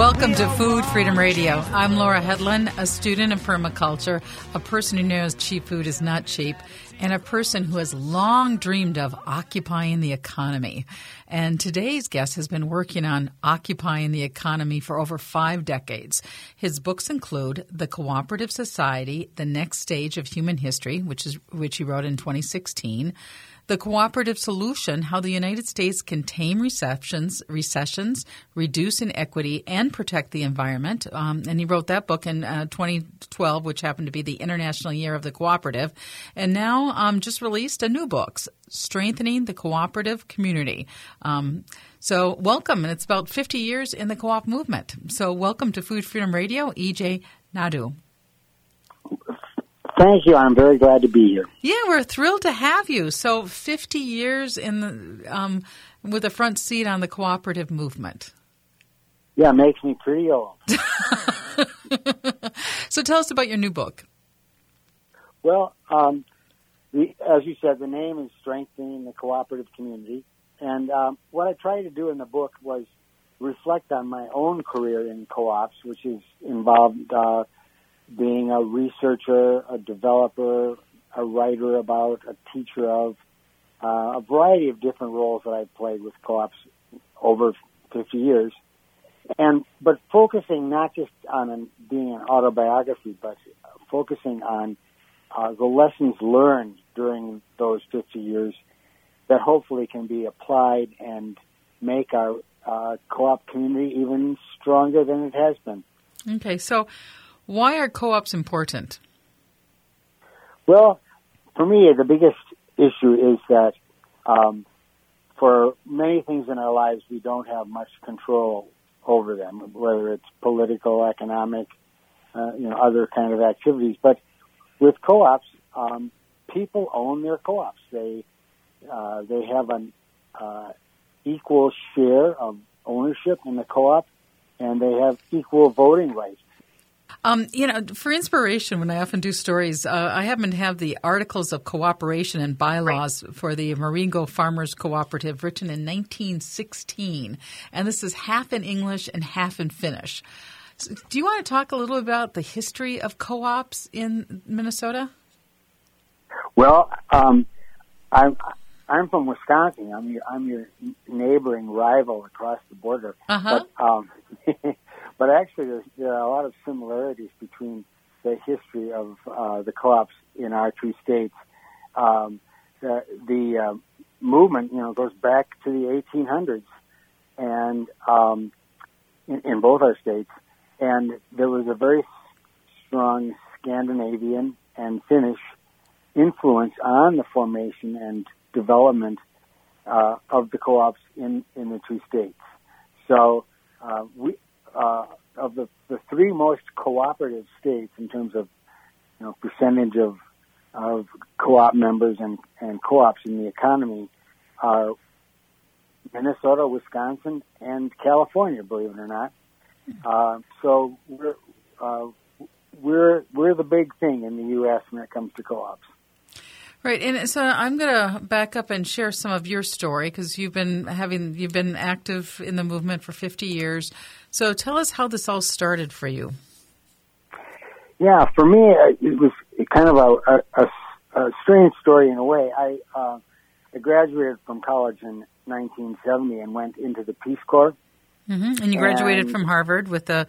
Welcome to Food Freedom Radio. I'm Laura Hedlund, a student of permaculture, a person who knows cheap food is not cheap, and a person who has long dreamed of occupying the economy. And today's guest has been working on occupying the economy for over five decades. His books include The Cooperative Society, The Next Stage of Human History, which is which he wrote in 2016. The Cooperative Solution How the United States Can Tame Recessions, recessions Reduce Inequity, and Protect the Environment. Um, and he wrote that book in uh, 2012, which happened to be the International Year of the Cooperative. And now um, just released a new book, Strengthening the Cooperative Community. Um, so, welcome. And it's about 50 years in the co op movement. So, welcome to Food Freedom Radio, EJ Nadeau. Thank you. I'm very glad to be here. Yeah, we're thrilled to have you. So, 50 years in the um, with a front seat on the cooperative movement. Yeah, makes me pretty old. so, tell us about your new book. Well, um, the, as you said, the name is strengthening the cooperative community, and um, what I tried to do in the book was reflect on my own career in co-ops, which is involved. Uh, being a researcher, a developer, a writer about, a teacher of, uh, a variety of different roles that I've played with co-ops over 50 years. And, but focusing not just on an, being an autobiography, but focusing on uh, the lessons learned during those 50 years that hopefully can be applied and make our uh, co-op community even stronger than it has been. Okay, so why are co ops important? Well, for me, the biggest issue is that um, for many things in our lives, we don't have much control over them, whether it's political, economic, uh, you know, other kind of activities. But with co-ops, um, people own their co-ops. They uh, they have an uh, equal share of ownership in the co-op, and they have equal voting rights. Um, you know, for inspiration, when I often do stories, uh, I happen to have the Articles of Cooperation and Bylaws for the Marengo Farmers Cooperative written in 1916. And this is half in English and half in Finnish. So do you want to talk a little about the history of co ops in Minnesota? Well, um, I'm. I'm from Wisconsin. I'm your I'm your neighboring rival across the border. Uh-huh. But um, But actually, there are a lot of similarities between the history of uh, the co-ops in our two states. Um, the, the uh, movement, you know, goes back to the 1800s, and um, in, in both our states, and there was a very strong Scandinavian and Finnish influence on the formation and development uh, of the co-ops in in the two states. So uh, we uh, of the, the three most cooperative states in terms of you know percentage of of co-op members and, and co-ops in the economy are Minnesota, Wisconsin, and California. Believe it or not. Uh, so we're uh, we're we're the big thing in the U.S. when it comes to co-ops. Right, and so I'm going to back up and share some of your story because you've been having you've been active in the movement for 50 years. So tell us how this all started for you. Yeah, for me, uh, it was kind of a, a, a strange story in a way. I, uh, I graduated from college in 1970 and went into the Peace Corps. Mm-hmm. And you graduated and, from Harvard with a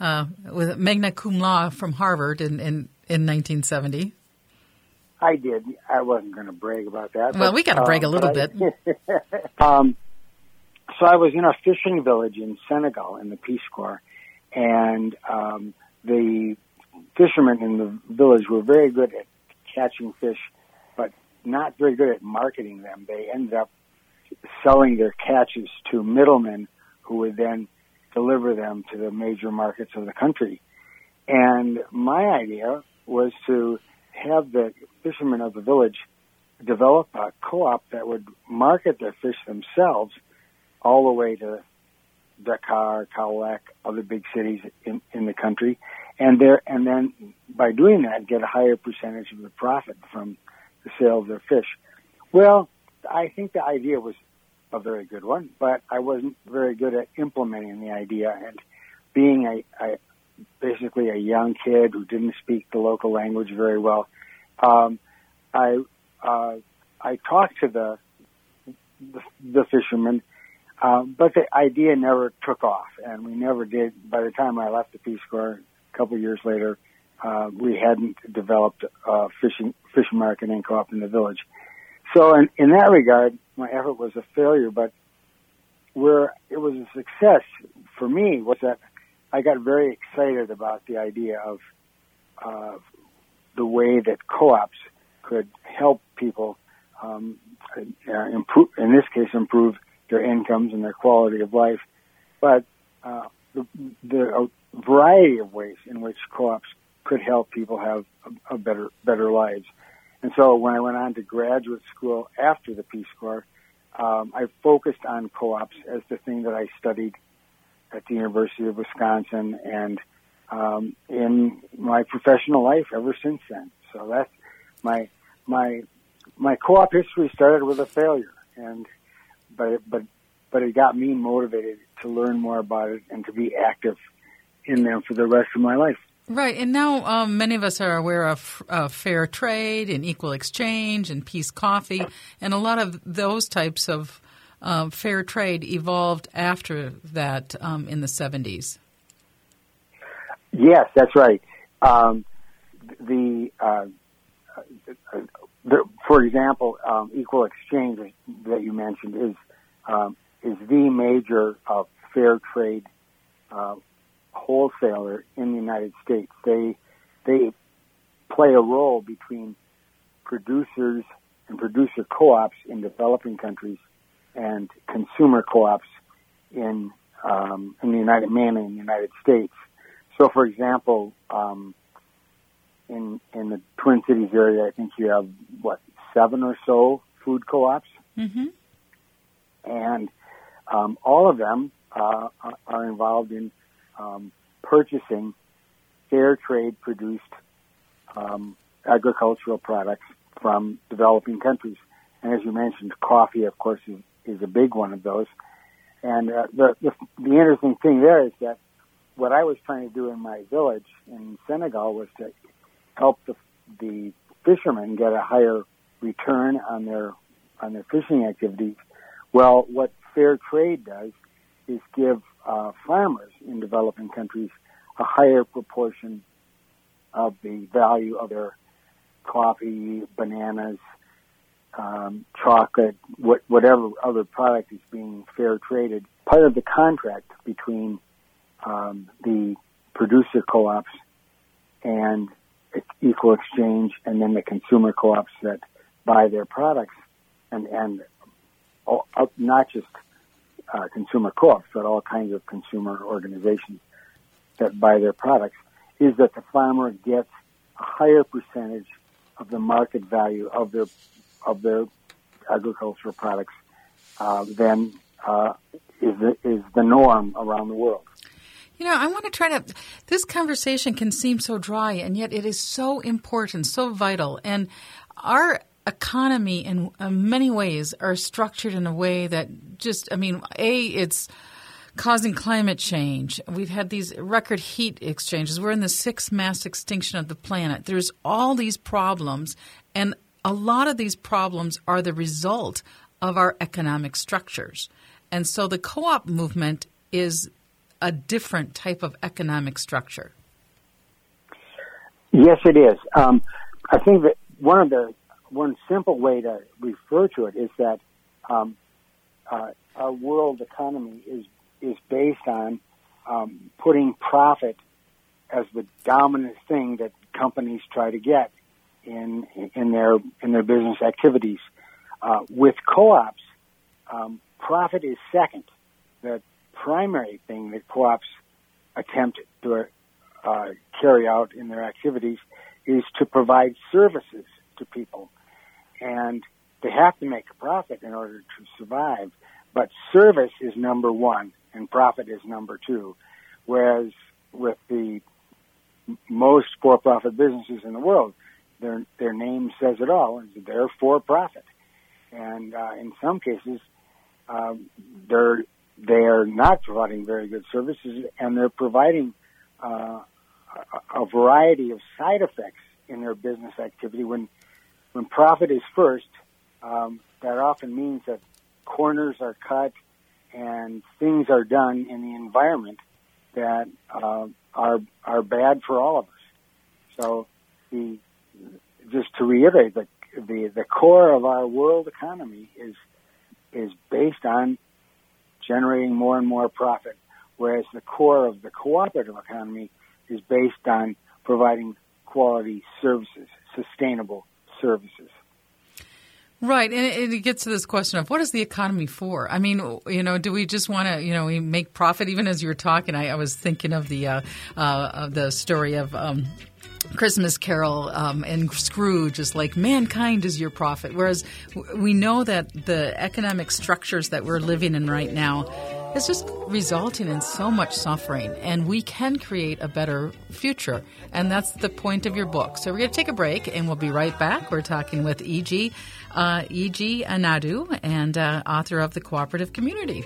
uh, with magna cum laude from Harvard in, in, in 1970. I did. I wasn't going to brag about that. Well, but, we got to brag um, a little bit. um, so I was in a fishing village in Senegal in the Peace Corps, and um, the fishermen in the village were very good at catching fish, but not very good at marketing them. They ended up selling their catches to middlemen who would then deliver them to the major markets of the country. And my idea was to have the fishermen of the village develop a co-op that would market their fish themselves all the way to Dakar, Kaolack, other big cities in, in the country, and there and then by doing that get a higher percentage of the profit from the sale of their fish. Well, I think the idea was a very good one, but I wasn't very good at implementing the idea. And being a, a basically a young kid who didn't speak the local language very well, um, I uh, I talked to the the, the fishermen, um, but the idea never took off, and we never did. By the time I left the Peace Corps, a couple of years later, uh, we hadn't developed a fishing fish marketing co-op in the village. So, in, in that regard, my effort was a failure. But where it was a success for me was that I got very excited about the idea of uh, the way that co-ops could help people um, uh, improve, in this case, improve their incomes and their quality of life, but uh, the, the a variety of ways in which co-ops could help people have a, a better better lives. And so when I went on to graduate school after the Peace Corps, um, I focused on co-ops as the thing that I studied at the University of Wisconsin and um, in my professional life ever since then. So that's my my my co-op history started with a failure, and but but but it got me motivated to learn more about it and to be active in them for the rest of my life. Right, and now um, many of us are aware of uh, fair trade and equal exchange and peace coffee, and a lot of those types of uh, fair trade evolved after that um, in the 70s. Yes, that's right. Um, the, uh, the, for example, um, equal exchange that you mentioned is um, is the major uh, fair trade uh, wholesaler in the United States. They they play a role between producers and producer co-ops in developing countries and consumer co-ops in um, in the United mainly in the United States. So, for example, um, in in the Twin Cities area, I think you have what seven or so food co-ops, mm-hmm. and um, all of them uh, are involved in um, purchasing fair trade produced um, agricultural products from developing countries. And as you mentioned, coffee, of course, is, is a big one of those. And uh, the, the the interesting thing there is that what I was trying to do in my village in Senegal was to help the the fishermen get a higher return on their on their fishing activities. Well, what fair trade does is give uh, farmers in developing countries a higher proportion of the value of their coffee, bananas, um, chocolate, what, whatever other product is being fair traded, part of the contract between um, the producer co-ops and equal exchange, and then the consumer co-ops that buy their products, and and all, not just uh, consumer co-ops, but all kinds of consumer organizations that buy their products, is that the farmer gets a higher percentage of the market value of their of their agricultural products uh, than uh, is the, is the norm around the world. You know, I want to try to. This conversation can seem so dry, and yet it is so important, so vital. And our economy, in many ways, are structured in a way that just, I mean, A, it's causing climate change. We've had these record heat exchanges. We're in the sixth mass extinction of the planet. There's all these problems, and a lot of these problems are the result of our economic structures. And so the co op movement is a different type of economic structure. Yes, it is. Um, I think that one of the one simple way to refer to it is that um, uh, our world economy is is based on um, putting profit as the dominant thing that companies try to get in in their in their business activities. Uh, with co-ops, um, profit is second. The primary thing that co-ops attempt to uh, carry out in their activities is to provide services to people, and they have to make a profit in order to survive. But service is number one, and profit is number two. Whereas with the most for-profit businesses in the world, their their name says it all. They're for profit, and uh, in some cases, um, they're they are not providing very good services, and they're providing uh, a variety of side effects in their business activity. When when profit is first, um, that often means that corners are cut and things are done in the environment that uh, are are bad for all of us. So, the just to reiterate, the the the core of our world economy is is based on generating more and more profit, whereas the core of the cooperative economy is based on providing quality services, sustainable services. Right, and it, gets to this question of what is the economy for? I mean, you know, do we just want to, you know, make profit? Even as you were talking, I, I was thinking of the uh, uh, of the story of. Um, Christmas Carol um, and Scrooge is like mankind is your profit, whereas we know that the economic structures that we're living in right now is just resulting in so much suffering, and we can create a better future, and that's the point of your book. So we're going to take a break, and we'll be right back. We're talking with E.G. Uh. Anadu, and uh, author of the Cooperative Community.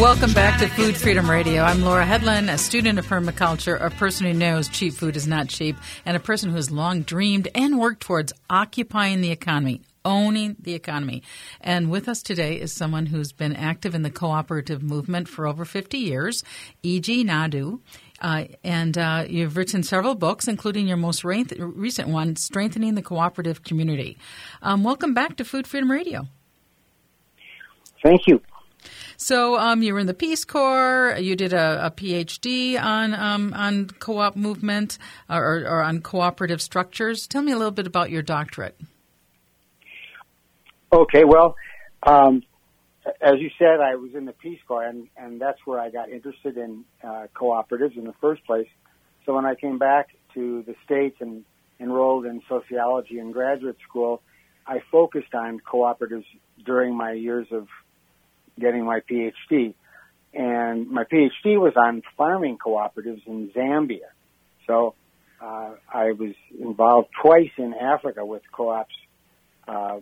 Welcome back to Food Freedom Radio. I'm Laura Hedlund, a student of permaculture, a person who knows cheap food is not cheap, and a person who has long dreamed and worked towards occupying the economy, owning the economy. And with us today is someone who's been active in the cooperative movement for over 50 years, E.G. Nadeau. Uh, and uh, you've written several books, including your most re- recent one, Strengthening the Cooperative Community. Um, welcome back to Food Freedom Radio. Thank you. So um, you were in the Peace Corps. You did a, a PhD on um, on co-op movement or, or, on cooperative structures. Tell me a little bit about your doctorate. Okay, well, um, as you said, I was in the Peace Corps, and, and that's where I got interested in uh, cooperatives in the first place. So when I came back to the States and enrolled in sociology in graduate school, I focused on cooperatives during my years of getting my PhD. And my PhD was on farming cooperatives in Zambia. So uh, I was involved twice in Africa with co-ops uh,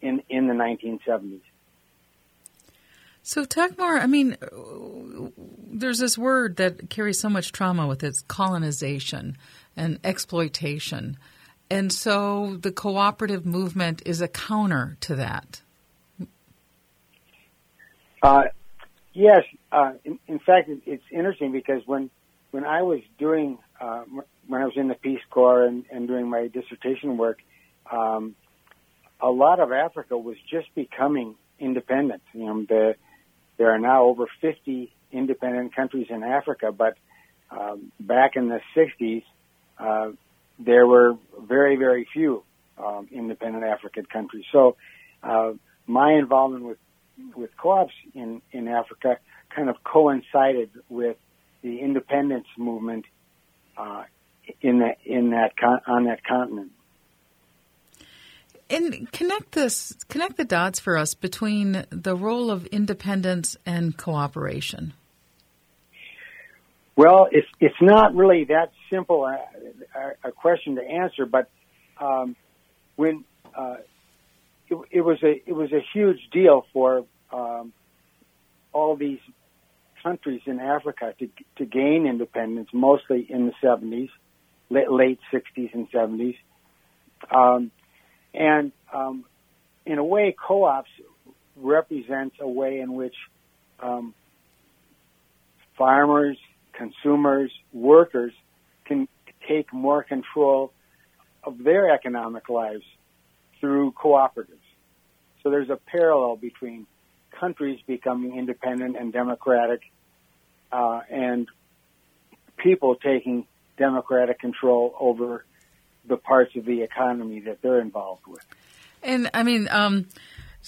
in in the 1970s. So talk more. I mean, there's this word that carries so much trauma with its colonization and exploitation, and so the cooperative movement is a counter to that. Uh, yes, uh, in, in, fact, it, it's interesting because when when I was doing uh, when I was in the Peace Corps and, and doing my dissertation work, um, a lot of Africa was just becoming independent. You know, the, there are now over 50 independent countries in Africa, but um, back in the 60s, uh, there were very, very few um, independent African countries. So, uh, my involvement with with co-ops in, in Africa kind of coincided with the independence movement uh, in that in that con- on that continent. And connect this, connect the dots for us between the role of independence and cooperation. Well, it's it's not really that simple a, a, a question to answer, but um, when uh, it, it was a it was a huge deal for um, all these countries in Africa to to gain independence, mostly in the 70s, late, late 60s and 70s, um, and um, in a way, co-ops represents a way in which um, farmers, consumers, workers can take more control of their economic lives through cooperatives. So there's a parallel between countries becoming independent and democratic, uh, and people taking democratic control over the parts of the economy that they're involved with. And I mean, um,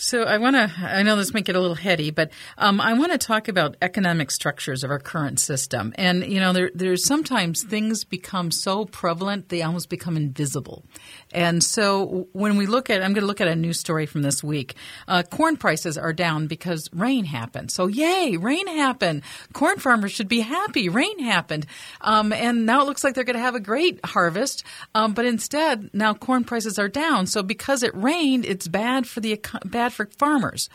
So I want to, I know this might get a little heady, but um, I want to talk about economic structures of our current system. And, you know, there, there's sometimes things become so prevalent, they almost become invisible. And so when we look at, I'm going to look at a news story from this week. Uh, corn prices are down because rain happened. So yay, rain happened. Corn farmers should be happy. Rain happened. Um, and now it looks like they're going to have a great harvest. Um, but instead, now corn prices are down. So because it rained, it's bad for the, bad bad for farmers.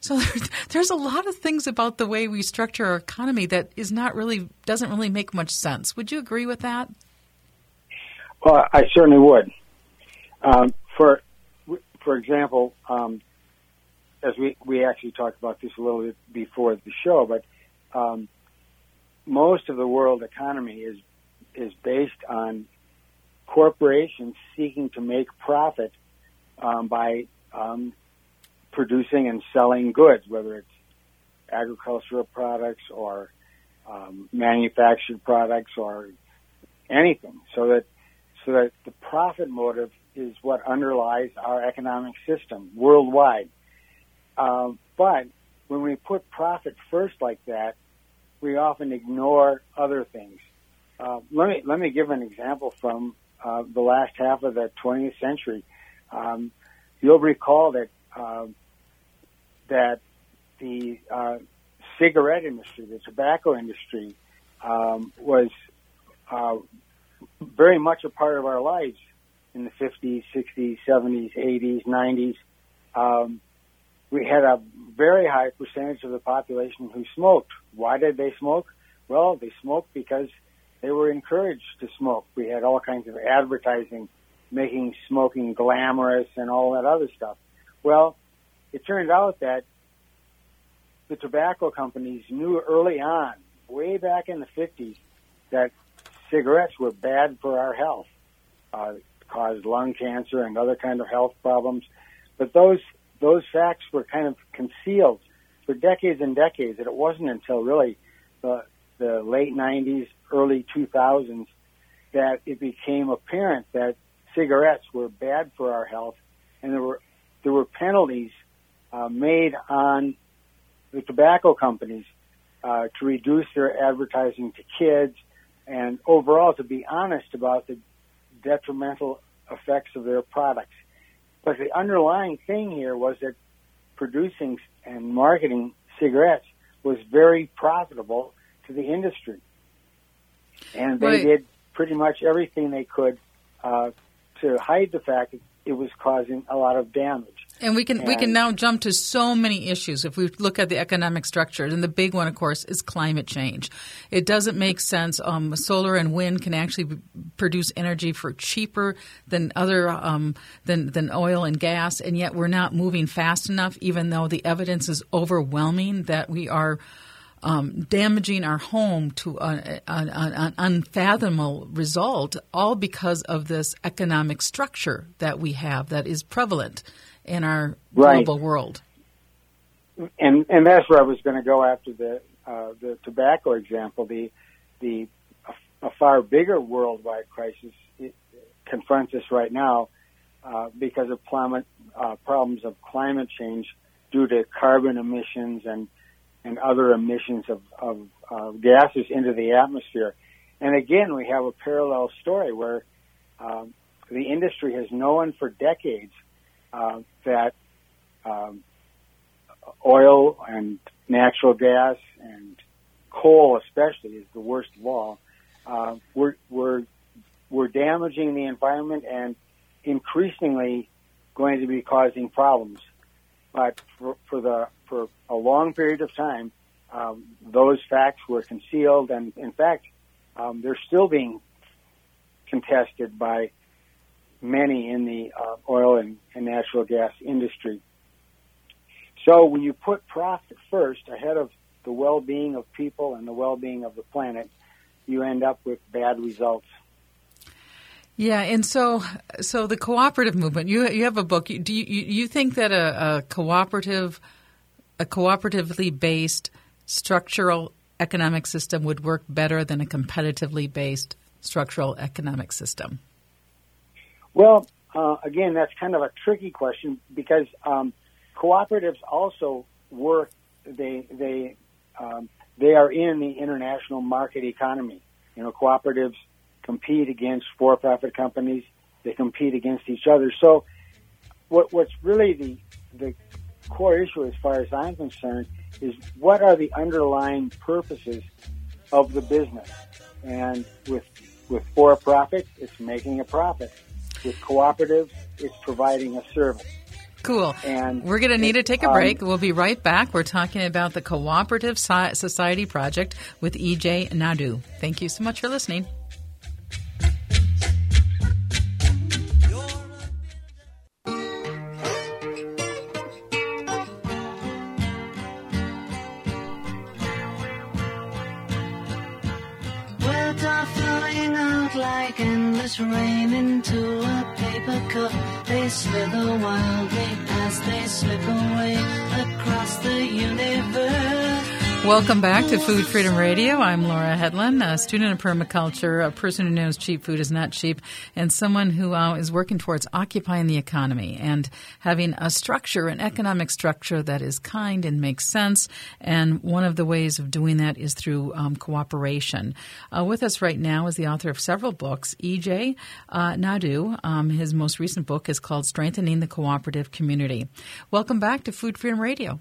So there's a lot of things about the way we structure our economy that is not really doesn't really make much sense. Would you agree with that? Well, I certainly would. Um, for for example, um, as we we actually talked about this a little bit before the show, but um, most of the world economy is is based on corporations seeking to make profit um, by um, producing and selling goods, whether it's agricultural products or um, manufactured products or anything. So that so that the profit motive is what underlies our economic system worldwide. Um, but when we put profit first like that, we often ignore other things. Uh, let me let me give an example from uh, the last half of the 20th century. Um, you'll recall that um, that the uh, cigarette industry, the tobacco industry, um, was uh, very much a part of our lives in the 50s, 60s, 70s, 80s, 90s. Um, we had a very high percentage of the population who smoked. Why did they smoke? Well, they smoked because they were encouraged to smoke. We had all kinds of advertising making smoking glamorous and all that other stuff. Well, it turned out that the tobacco companies knew early on, way back in the 50s, that cigarettes were bad for our health, uh, caused lung cancer and other kind of health problems. But those those facts were kind of concealed for decades and decades. And it wasn't until really the the late 90s, early 2000s that it became apparent that cigarettes were bad for our health, and there were there were penalties uh, made on the tobacco companies uh, to reduce their advertising to kids and overall to be honest about the detrimental effects of their products. But the underlying thing here was that producing and marketing cigarettes was very profitable to the industry. And they right. did pretty much everything they could uh, to hide the fact that it was causing a lot of damage. And we can and we can now jump to so many issues if we look at the economic structure. And the big one, of course, is climate change. It doesn't make sense. Um, solar and wind can actually produce energy for cheaper than other um, than than oil and gas, and yet we're not moving fast enough. Even though the evidence is overwhelming that we are. Um, damaging our home to an, an, an, unfathomable result, all because of this economic structure that we have that is prevalent in our right. global world. And and that's where I was going to go after the uh, the tobacco example. The the a, a far bigger worldwide crisis confronts us right now uh, because of climate uh, problems of climate change due to carbon emissions and and other emissions of, of uh, gases into the atmosphere. And again, we have a parallel story where um, the industry has known for decades uh, that um, oil and natural gas and coal, especially, is the worst of all. Uh, we're we're we're damaging the environment and increasingly going to be causing problems. But for, for the for a long period of time, um, those facts were concealed, and in fact, um, they're still being contested by many in the uh, oil and, and natural gas industry. So when you put profit first ahead of the well-being of people and the well-being of the planet, you end up with bad results. Yeah, and so so the cooperative movement. You you have a book. Do you you think that a, a cooperative a cooperatively based structural economic system would work better than a competitively based structural economic system? Well, uh, again, that's kind of a tricky question because um, cooperatives also work. They they um, they are in the international market economy. You know, cooperatives compete against for-profit companies. They compete against each other. So, what, what's really the the core issue, as far as I'm concerned, is what are the underlying purposes of the business? And with with for-profit, it's making a profit. With cooperatives, it's providing a service. Cool. And we're going to need to take a break. Um, we'll be right back. We're talking about the Cooperative Society Project with EJ Nadeau. Thank you so much for listening. Slither wildly Welcome back to Food Freedom Radio. I'm Laura Hedlund, a student of permaculture, a person who knows cheap food is not cheap, and someone who uh, is working towards occupying the economy and having a structure, an economic structure that is kind and makes sense. And one of the ways of doing that is through um, cooperation. Uh, with us right now is the author of several books, EJ uh, Nadeau. Um, his most recent book is called Strengthening the Cooperative Community. Welcome back to Food Freedom Radio.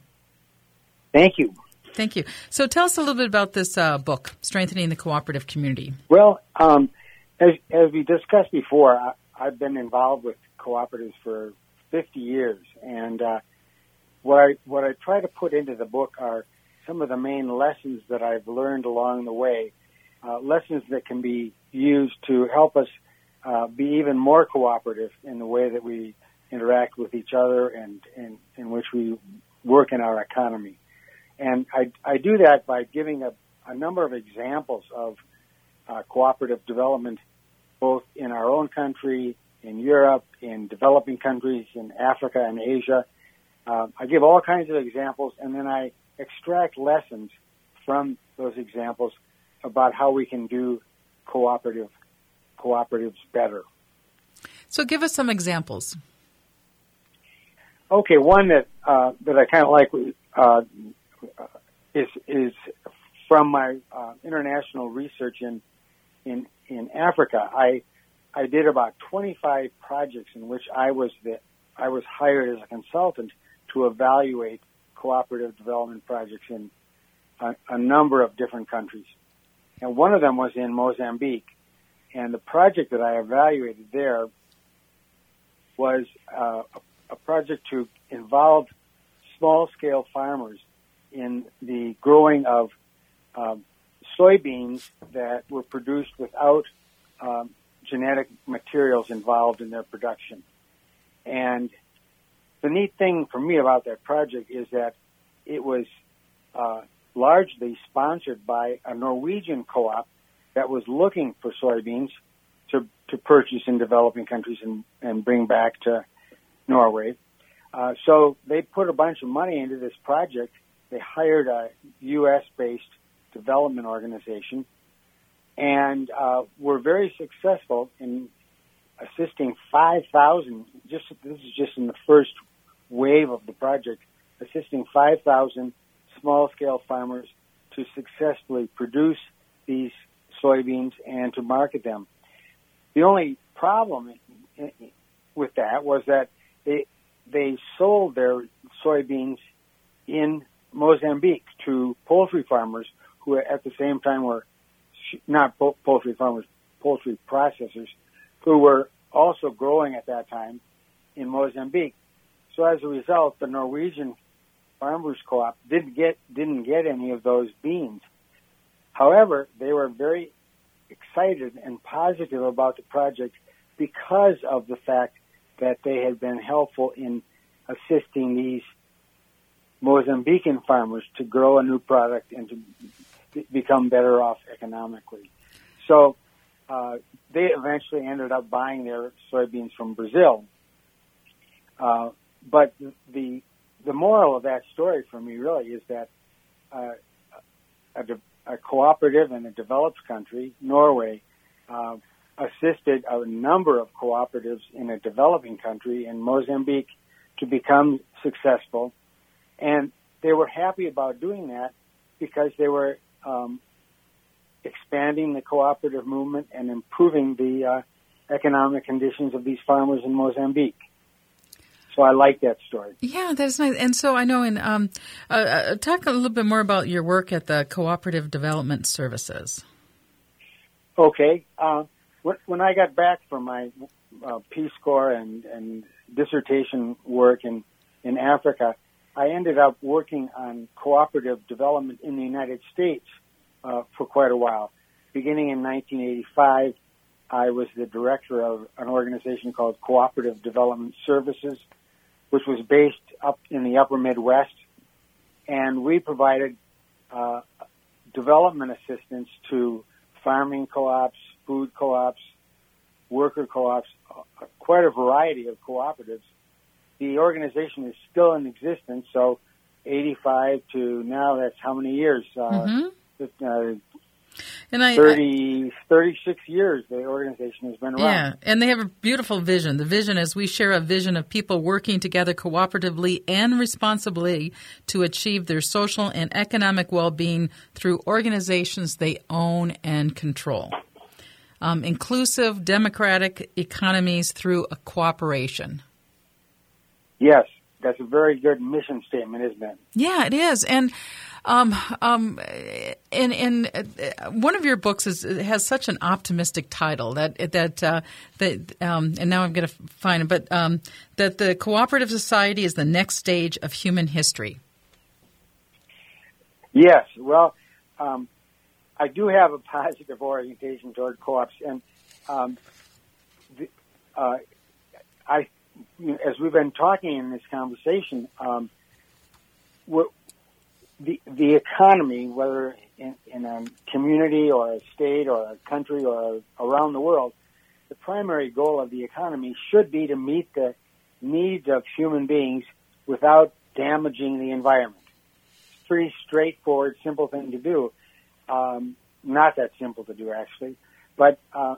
Thank you. Thank you. So tell us a little bit about this uh, book, Strengthening the Cooperative Community. Well, um, as, as, we discussed before, I, have been involved with cooperatives for 50 years, and uh, what I what I try to put into the book are some of the main lessons that I've learned along the way, uh, lessons that can be used to help us uh, be even more cooperative in the way that we interact with each other and, and in which we work in our economy. And I, I do that by giving a, a number of examples of uh, cooperative development, both in our own country, in Europe, in developing countries, in Africa and Asia. Uh, I give all kinds of examples, and then I extract lessons from those examples about how we can do cooperative cooperatives better. So, give us some examples. Okay, one that uh, that I kind of like uh, uh, is is from my uh, international research in in in Africa. I I did about 25 projects in which I was the I was hired as a consultant to evaluate cooperative development projects in a, a number of different countries. And one of them was in Mozambique. And the project that I evaluated there was uh, a, a project to involve small scale farmers in the growing of um, soybeans that were produced without um, genetic materials involved in their production. And the neat thing for me about that project is that it was uh, largely sponsored by a Norwegian co-op that was looking for soybeans to, to purchase in developing countries and, and bring back to Norway. Uh, so they put a bunch of money into this project they hired a U.S. based development organization and uh, were very successful in assisting 5,000. Just this is just in the first wave of the project, assisting 5,000 small scale farmers to successfully produce these soybeans and to market them. The only problem with that was that they they sold their soybeans in Mozambique to poultry farmers who at the same time were not poultry farmers, poultry processors who were also growing at that time in Mozambique. So as a result, the Norwegian Farmers Co-op didn't get didn't get any of those beans. However, they were very excited and positive about the project because of the fact that they had been helpful in assisting these Mozambican farmers to grow a new product and to become better off economically. So uh, they eventually ended up buying their soybeans from Brazil. Uh, but the the moral of that story for me really is that uh, a, a, cooperative in a developed country, Norway, uh, assisted a number of cooperatives in a developing country in Mozambique to become successful, and they were happy about doing that because they were um, expanding the cooperative movement and improving the uh, economic conditions of these farmers in Mozambique. So I like that story. Yeah, that's nice. And so I know. and um, uh, uh, talk a little bit more about your work at the Cooperative Development Services. Okay. Uh, when I got back from my uh, Peace Corps and, and dissertation work in in Africa, I ended up working on cooperative development in the United States uh, for quite a while. Beginning in 1985, I was the director of an organization called Cooperative Development Services, which was based up in the upper Midwest. And we provided uh, development assistance to farming co-ops, food co-ops, worker co-ops, uh, quite a variety of cooperatives. The organization is still in existence, so 85 to now, that's how many years? Uh, mm-hmm. Uh, and I, 30, I, 36 years the organization has been around. Yeah, and they have a beautiful vision. The vision is we share a vision of people working together cooperatively and responsibly to achieve their social and economic well being through organizations they own and control. Um, inclusive, democratic economies through a cooperation. Yes, that's a very good mission statement, isn't it? Yeah, it is. And um, um, and, and uh, one of your books is has such an optimistic title that that uh, that um, and now I'm going to find it, but um, that the cooperative society is the next stage of human history. Yes, well, um, I do have a positive orientation toward co-ops, and um, the, uh, I, as we've been talking in this conversation, um, the the economy, whether in, in a community or a state or a country or around the world, the primary goal of the economy should be to meet the needs of human beings without damaging the environment. It's a pretty straightforward, simple thing to do. Um, not that simple to do, actually, but uh,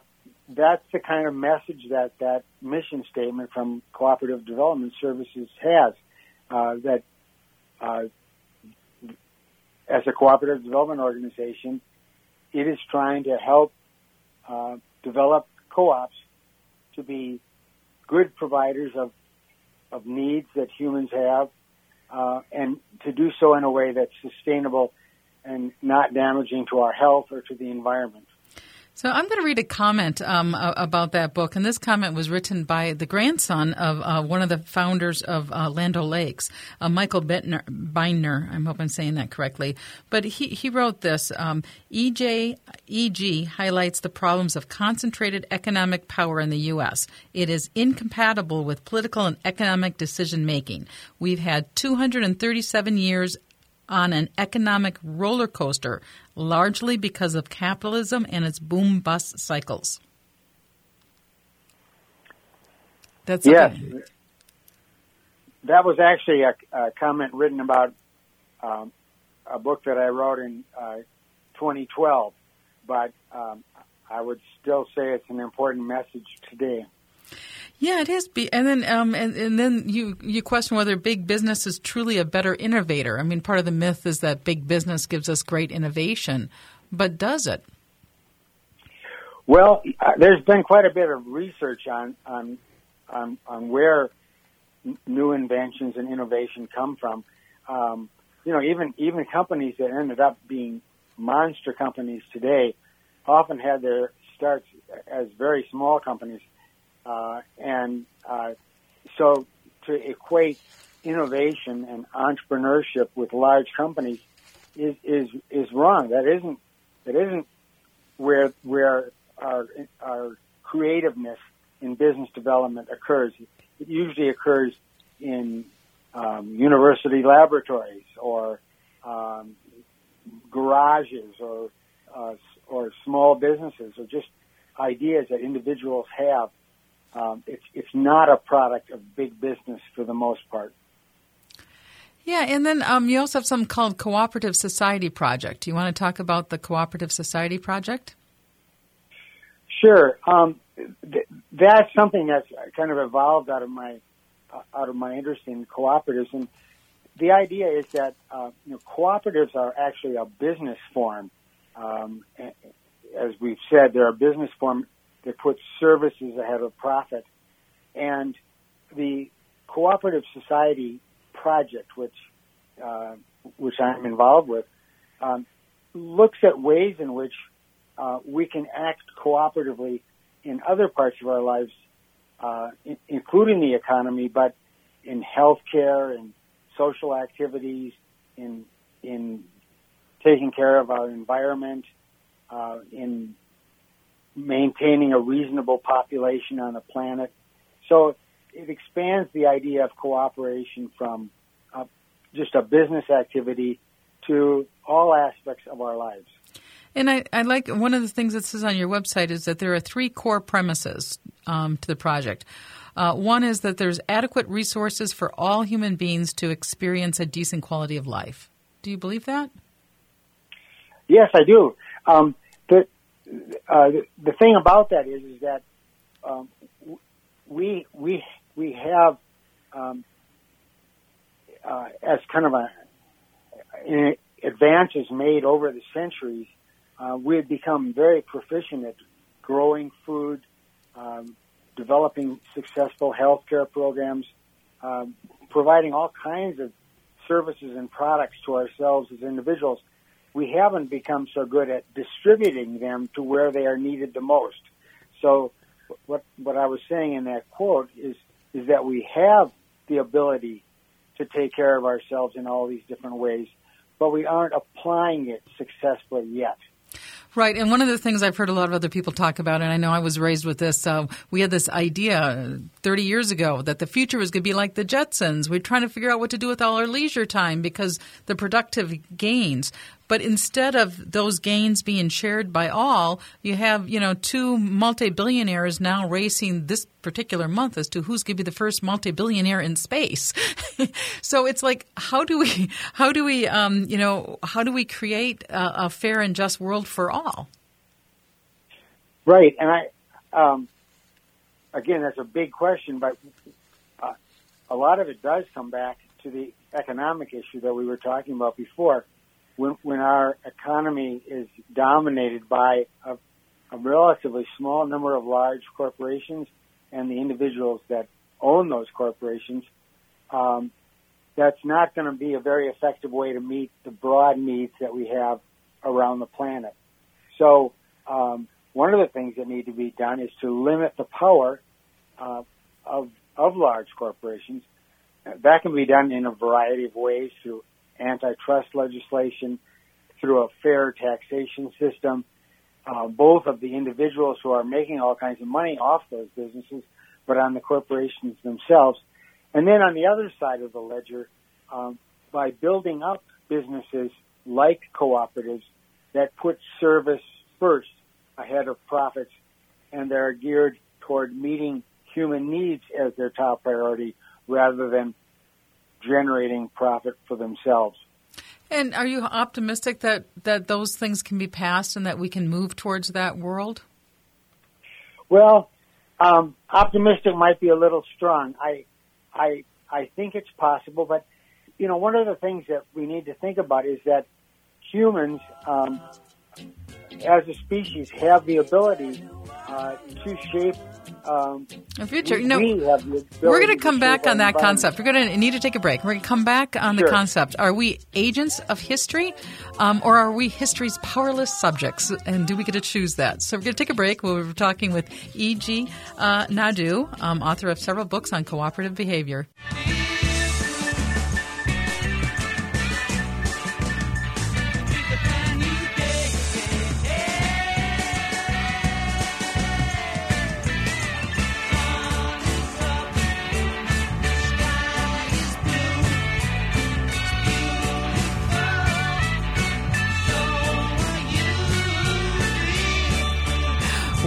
that's the kind of message that that mission statement from Cooperative Development Services has. Uh, that uh, as a cooperative development organization, it is trying to help uh, develop co-ops to be good providers of of needs that humans have, uh, and to do so in a way that's sustainable and not damaging to our health or to the environment. So I'm going to read a comment um, about that book, and this comment was written by the grandson of uh, one of the founders of uh, Land O'Lakes, uh, Michael Bittner, Binder. I hope I'm saying that correctly. But he, he wrote this. Um, EJ, EG highlights the problems of concentrated economic power in the U.S. It is incompatible with political and economic decision making. We've had 237 years on an economic roller coaster, largely because of capitalism and its boom bust cycles. That's yes. That was actually a, a comment written about um, a book that I wrote in uh, 2012, but um, I would still say it's an important message today. Yeah, it is. And then, um, and, and then you you question whether big business is truly a better innovator. I mean, part of the myth is that big business gives us great innovation, but does it? Well, uh, there's been quite a bit of research on on on, on where new inventions and innovation come from. Um, you know, even even companies that ended up being monster companies today often had their starts as very small companies uh, and uh, so to equate innovation and entrepreneurship with large companies is, is, is wrong. That isn't, that isn't where, where our, our creativeness in business development occurs. It usually occurs in um, university laboratories or um, garages or uh, or small businesses or just ideas that individuals have um, it's it's not a product of big business for the most part. Yeah, and then um, you also have something called Cooperative Society Project. Do you want to talk about the Cooperative Society Project? Sure. Um, th- that's something that's kind of evolved out of my out of my interest in cooperatives. And the idea is that uh, you know, cooperatives are actually a business form. Um, as we've said, they're a business form that puts services ahead of profit. And the cooperative society project, which uh, which I'm involved with, um, looks at ways in which uh, we can act cooperatively in other parts of our lives, uh, in, including the economy, but in healthcare and social activities, in in taking care of our environment, uh, in maintaining a reasonable population on the planet. So it expands the idea of cooperation from uh, just a business activity to all aspects of our lives. And I, I, like one of the things that says on your website is that there are three core premises um, to the project. Uh, one is that there's adequate resources for all human beings to experience a decent quality of life. Do you believe that? Yes, I do. Um, uh, the, thing about that is is that um, we we we have um, uh, as kind of a advances made over the centuries, uh, we have become very proficient at growing food, um, developing successful healthcare programs, um, providing all kinds of services and products to ourselves as individuals. We haven't become so good at distributing them to where they are needed the most. So, what what I was saying in that quote is is that we have the ability to take care of ourselves in all these different ways, but we aren't applying it successfully yet. Right, and one of the things I've heard a lot of other people talk about, and I know I was raised with this, uh, we had this idea 30 years ago that the future was going to be like the Jetsons. We're trying to figure out what to do with all our leisure time because the productive gains. But instead of those gains being shared by all, you have, you know, two multi-billionaires now racing this particular month as to who's going to be the first multi-billionaire in space. so it's like, how do we, how do we, um, you know, how do we create a, a, fair and just world for all? Right, and I, um, again, that's a big question, but uh, a lot of it does come back to the economic issue that we were talking about before when, when our economy is dominated by a, a relatively small number of large corporations and the individuals that own those corporations, um, that's not going to be a very effective way to meet the broad needs that we have around the planet. So, um, one of the things that need to be done is to limit the power uh, of of large corporations. That can be done in a variety of ways through antitrust legislation, through a fair taxation system, uh, both of the individuals who are making all kinds of money off those businesses, but on the corporations themselves. And then on the other side of the ledger, um, by building up businesses like cooperatives that put service first ahead of profits and they're geared toward meeting human needs as their top priority rather than generating profit for themselves. And are you optimistic that, that those things can be passed and that we can move towards that world? Well, um, optimistic might be a little strong. I, I, I think it's possible, but you know, one of the things that we need to think about is that humans, um, as a species, have the ability uh, to shape um, the future. We, You know, we we're going to come back on that concept. We're going to need to take a break. We're going to come back on sure. the concept. Are we agents of history, um, or are we history's powerless subjects? And do we get to choose that? So we're going to take a break. We're talking with E.G. Uh, Nadeau, um, author of several books on cooperative behavior.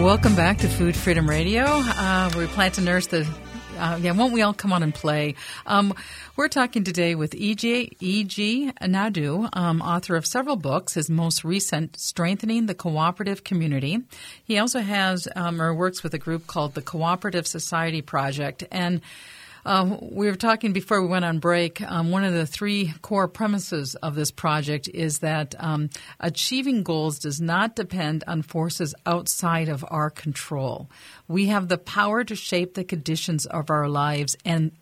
Welcome back to Food Freedom Radio, uh, we plan to nurse the. Uh, yeah, won't we all come on and play? Um, we're talking today with E.G. E.G. Nadeau, um, author of several books. His most recent, "Strengthening the Cooperative Community." He also has um, or works with a group called the Cooperative Society Project, and Um, we were talking before we went on break. Um, one of the three core premises of this project is that um, achieving goals does not depend on forces outside of our control. We have the power to shape the conditions of our lives and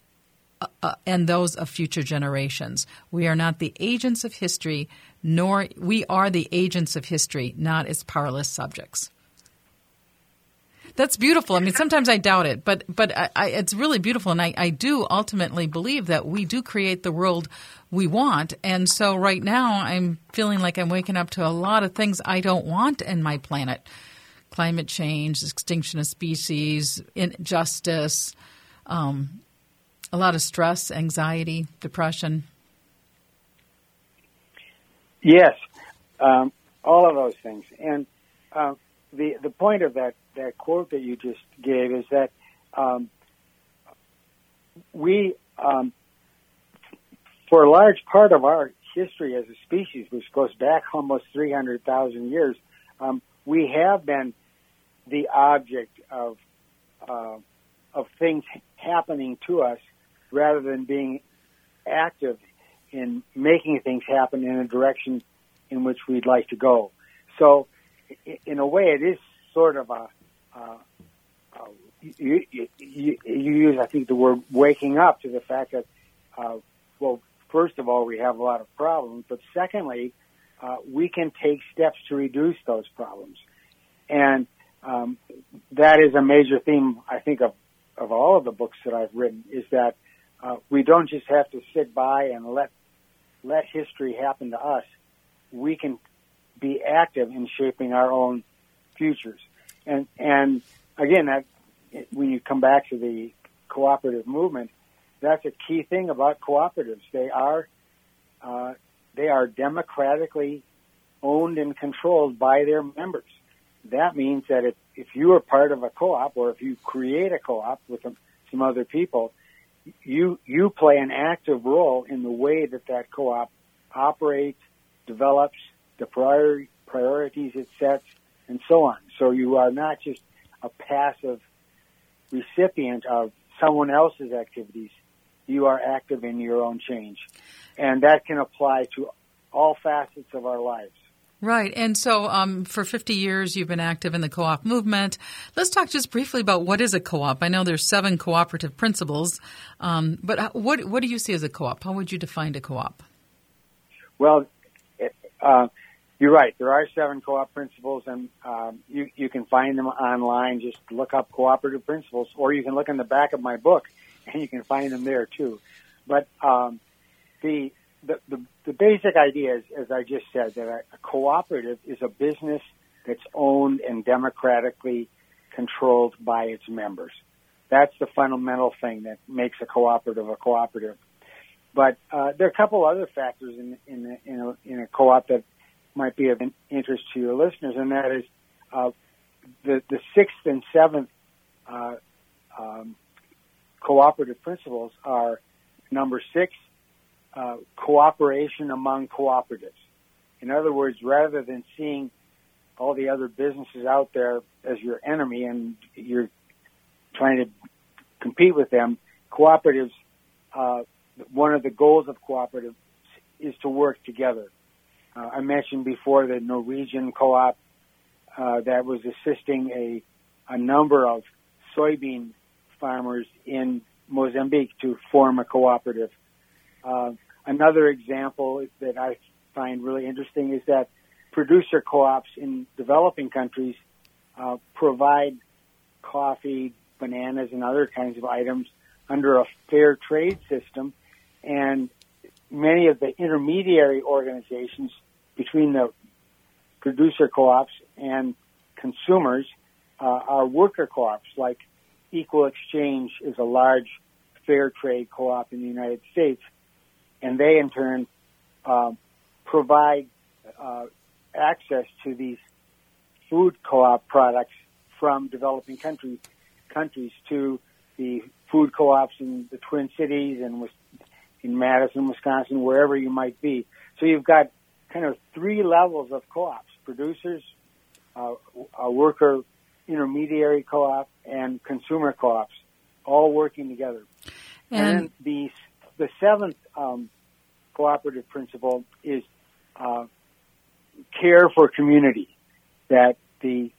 uh, uh and those of future generations. We are not the agents of history, nor we are the agents of history, not its powerless subjects. That's beautiful. I mean, sometimes I doubt it, but but I, I, it's really beautiful, and I, I do ultimately believe that we do create the world we want. And so right now, I'm feeling like I'm waking up to a lot of things I don't want in my planet: climate change, extinction of species, injustice, um, a lot of stress, anxiety, depression. Yes, um, all of those things, and uh, the the point of that that quote that you just gave is that um, we, um, for a large part of our history as a species, which goes back almost 300,000 years, um, we have been the object of uh, of things happening to us rather than being active in making things happen in a direction in which we'd like to go. So, in a way, it is sort of a uh, uh, you, you, you, use, I think, the word waking up to the fact that, uh, well, first of all, we have a lot of problems, but secondly, uh, we can take steps to reduce those problems. And um, that is a major theme, I think, of, of all of the books that I've written, is that uh, we don't just have to sit by and let let history happen to us. We can be active in shaping our own futures. And and again, that when you come back to the cooperative movement, that's a key thing about cooperatives. They are uh, they are democratically owned and controlled by their members. That means that if, if you are part of a co-op or if you create a co-op with some other people, you you play an active role in the way that that co-op operates, develops, the prior, priorities it sets, and so on. So you are not just a passive recipient of someone else's activities. You are active in your own change. And that can apply to all facets of our lives. Right. And so um, for 50 years, you've been active in the co op movement. Let's talk just briefly about what is a co op. I know there's seven cooperative principles, um, but what, what do you see as a co op? How would you define a co op? Well, uh, you're right. There are seven co-op principles, and um, you you can find them online. Just look up cooperative principles, or you can look in the back of my book, and you can find them there too. But um, the, the the the basic idea is, as I just said, that a, cooperative is a business that's owned and democratically controlled by its members. That's the fundamental thing that makes a cooperative a cooperative. But uh, there are a couple other factors in in, in, a, in a co-op that might be of interest to your listeners, and that is uh, the the sixth and seventh uh, um, cooperative principles are number six, uh, cooperation among cooperatives. In other words, rather than seeing all the other businesses out there as your enemy and you're trying to compete with them, cooperatives. Uh, one of the goals of cooperatives is to work together uh, I mentioned before the Norwegian co-op uh, that was assisting a, a number of soybean farmers in Mozambique to form a cooperative. Uh, another example that I find really interesting is that producer co-ops in developing countries uh, provide coffee, bananas, and other kinds of items under a fair trade system, and many of the intermediary organizations between the producer co-ops and consumers uh, are worker co-ops like Equal Exchange is a large fair trade co-op in the United States, and they in turn uh, provide uh, access to these food co-op products from developing countries countries to the food co-ops in the Twin Cities and in Madison, Wisconsin, wherever you might be. So you've got kind of three levels of co-ops: producers, uh, a worker intermediary co-op, and consumer co-ops, all working together. And, And- the the seventh um, cooperative principle is uh, care for community. That the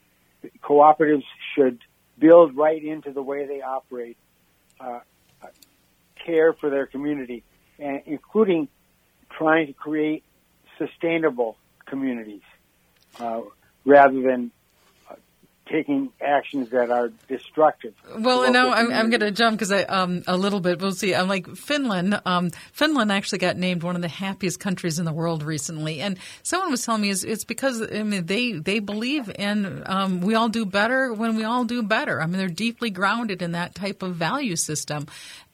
cooperatives should build right into the way they operate, uh, uh, care for their community, and including trying to create sustainable communities uh, rather than uh, taking actions that are destructive. Well, and I'm, I'm going to jump because I um, a little bit. We'll see. I'm like Finland. Um, Finland actually got named one of the happiest countries in the world recently, and someone was telling me it's, it's because I mean they they believe in um, we all do better when we all do better. I mean they're deeply grounded in that type of value system.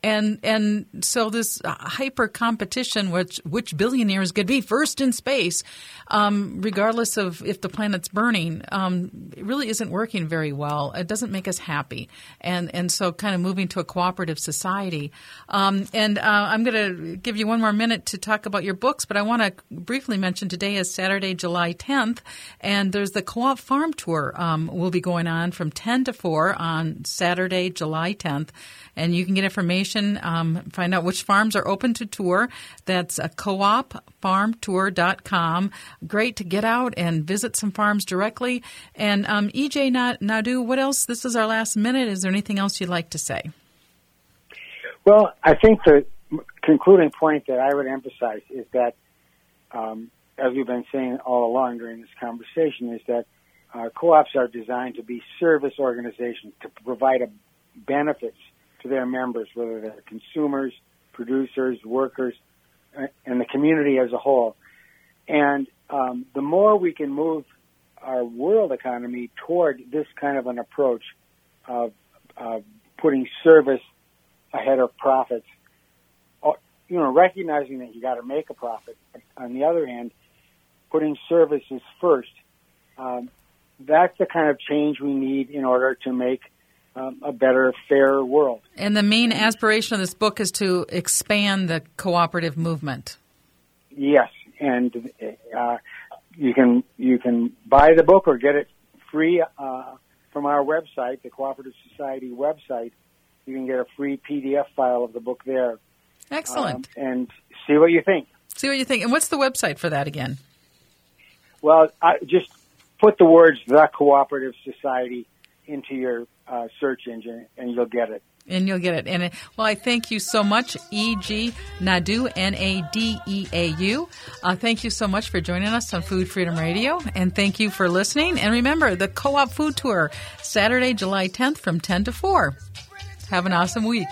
And and so this hyper competition, which which billionaires could be first in space, um, regardless of if the planet's burning, um, really isn't working very well. It doesn't make us happy, and and so kind of moving to a cooperative society. Um, and uh, I'm going to give you one more minute to talk about your books, but I want to briefly mention today is Saturday, July 10th, and there's the Co-op Farm Tour um, will be going on from 10 to 4 on Saturday, July 10th, and you can get information, um, find out which farms are open to tour. That's uh, coopfarmtour.com. Great to get out and visit some farms directly. And um, EJ Na- Nadeau, what else? This is our last minute. Is there anything else you'd like to say? Well, I think the concluding point that I would emphasize is that, um, as we've been saying all along during this conversation, is that uh, co-ops are designed to be service organizations to provide a benefits to their members, whether they're consumers, producers, workers, and the community as a whole. And um, the more we can move our world economy toward this kind of an approach of, of putting service ahead of profits. Uh, You know, recognizing that you got to make a profit. On the other hand, putting services first. Um, that's the kind of change we need in order to make um, a better, fairer world. And the main aspiration of this book is to expand the cooperative movement. Yes, and uh, you can you can buy the book or get it free uh, from our website, the Cooperative Society website. You can get a free PDF file of the book there. Excellent. um, and see what you think. See what you think. And what's the website for that again? Well, I, just put the words "the Cooperative Society" into your uh, search engine, and you'll get it. And you'll get it. And it, well, I thank you so much, E.G. Nadeau, N A D E A U. Uh, thank you so much for joining us on Food Freedom Radio, and thank you for listening. And remember, the Co-op Food Tour, Saturday, July 10th, from 10 to 4. Have an awesome week.